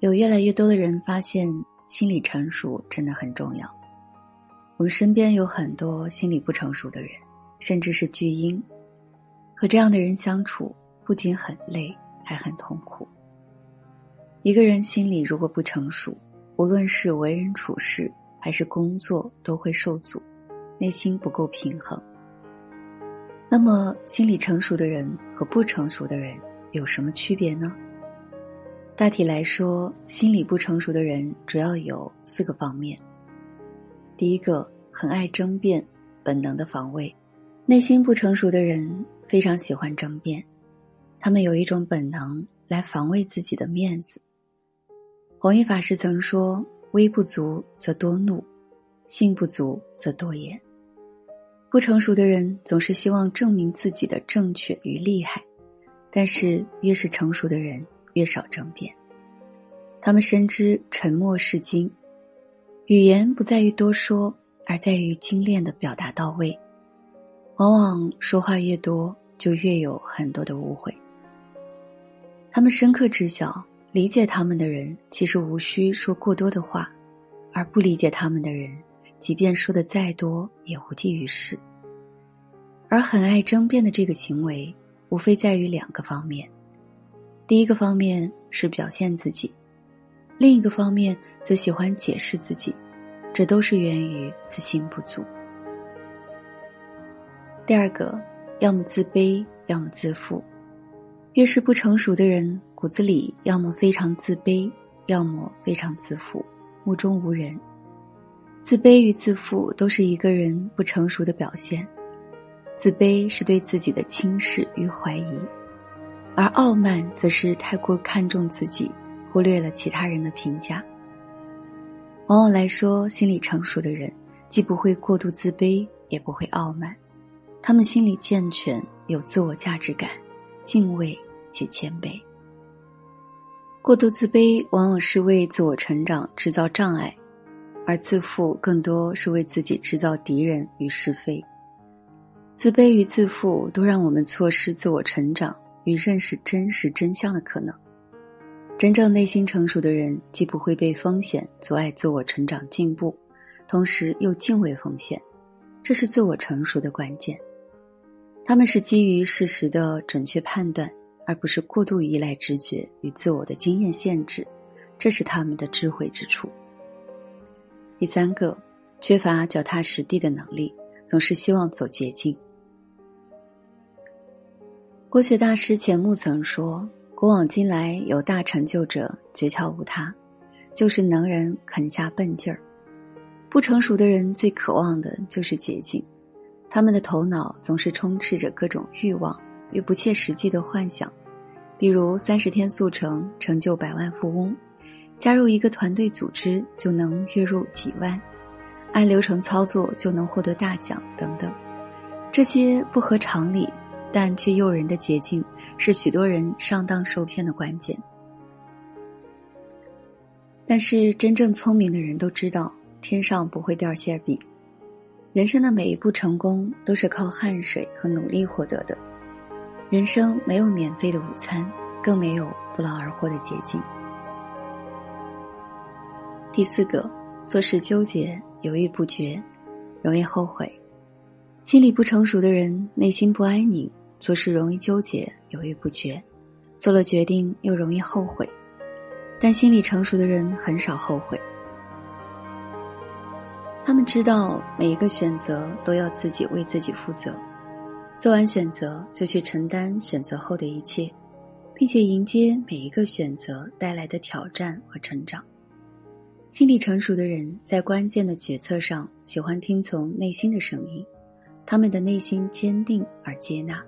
有越来越多的人发现，心理成熟真的很重要。我们身边有很多心理不成熟的人，甚至是巨婴。和这样的人相处，不仅很累，还很痛苦。一个人心里如果不成熟，无论是为人处事还是工作，都会受阻，内心不够平衡。那么，心理成熟的人和不成熟的人有什么区别呢？大体来说，心理不成熟的人主要有四个方面。第一个，很爱争辩，本能的防卫；内心不成熟的人非常喜欢争辩，他们有一种本能来防卫自己的面子。弘一法师曾说：“威不足则多怒，性不足则多言。”不成熟的人总是希望证明自己的正确与厉害，但是越是成熟的人。越少争辩，他们深知沉默是金，语言不在于多说，而在于精炼的表达到位。往往说话越多，就越有很多的误会。他们深刻知晓，理解他们的人其实无需说过多的话，而不理解他们的人，即便说的再多也无济于事。而很爱争辩的这个行为，无非在于两个方面。第一个方面是表现自己，另一个方面则喜欢解释自己，这都是源于自信不足。第二个，要么自卑，要么自负。越是不成熟的人，骨子里要么非常自卑，要么非常自负，目中无人。自卑与自负都是一个人不成熟的表现。自卑是对自己的轻视与怀疑。而傲慢则是太过看重自己，忽略了其他人的评价。往往来说，心理成熟的人既不会过度自卑，也不会傲慢，他们心理健全，有自我价值感，敬畏且谦卑。过度自卑往往是为自我成长制造障碍，而自负更多是为自己制造敌人与是非。自卑与自负都让我们错失自我成长。与认识真实真相的可能，真正内心成熟的人，既不会被风险阻碍自我成长进步，同时又敬畏风险，这是自我成熟的关键。他们是基于事实的准确判断，而不是过度依赖直觉与自我的经验限制，这是他们的智慧之处。第三个，缺乏脚踏实地的能力，总是希望走捷径。国学大师钱穆曾说：“古往今来有大成就者，诀窍无他，就是能人肯下笨劲儿。不成熟的人最渴望的就是捷径，他们的头脑总是充斥着各种欲望与不切实际的幻想，比如三十天速成、成就百万富翁、加入一个团队组织就能月入几万、按流程操作就能获得大奖等等，这些不合常理。”但却诱人的捷径，是许多人上当受骗的关键。但是，真正聪明的人都知道，天上不会掉馅饼。人生的每一步成功，都是靠汗水和努力获得的。人生没有免费的午餐，更没有不劳而获的捷径。第四个，做事纠结、犹豫不决，容易后悔。心理不成熟的人，内心不安宁。做事容易纠结、犹豫不决，做了决定又容易后悔，但心理成熟的人很少后悔。他们知道每一个选择都要自己为自己负责，做完选择就去承担选择后的一切，并且迎接每一个选择带来的挑战和成长。心理成熟的人在关键的决策上喜欢听从内心的声音，他们的内心坚定而接纳。